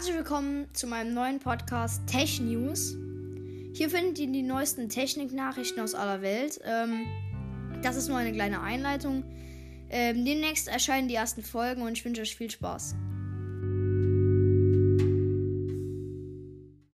Herzlich willkommen zu meinem neuen Podcast Tech News. Hier findet ihr die neuesten Techniknachrichten aus aller Welt. Ähm, das ist nur eine kleine Einleitung. Ähm, demnächst erscheinen die ersten Folgen und ich wünsche euch viel Spaß.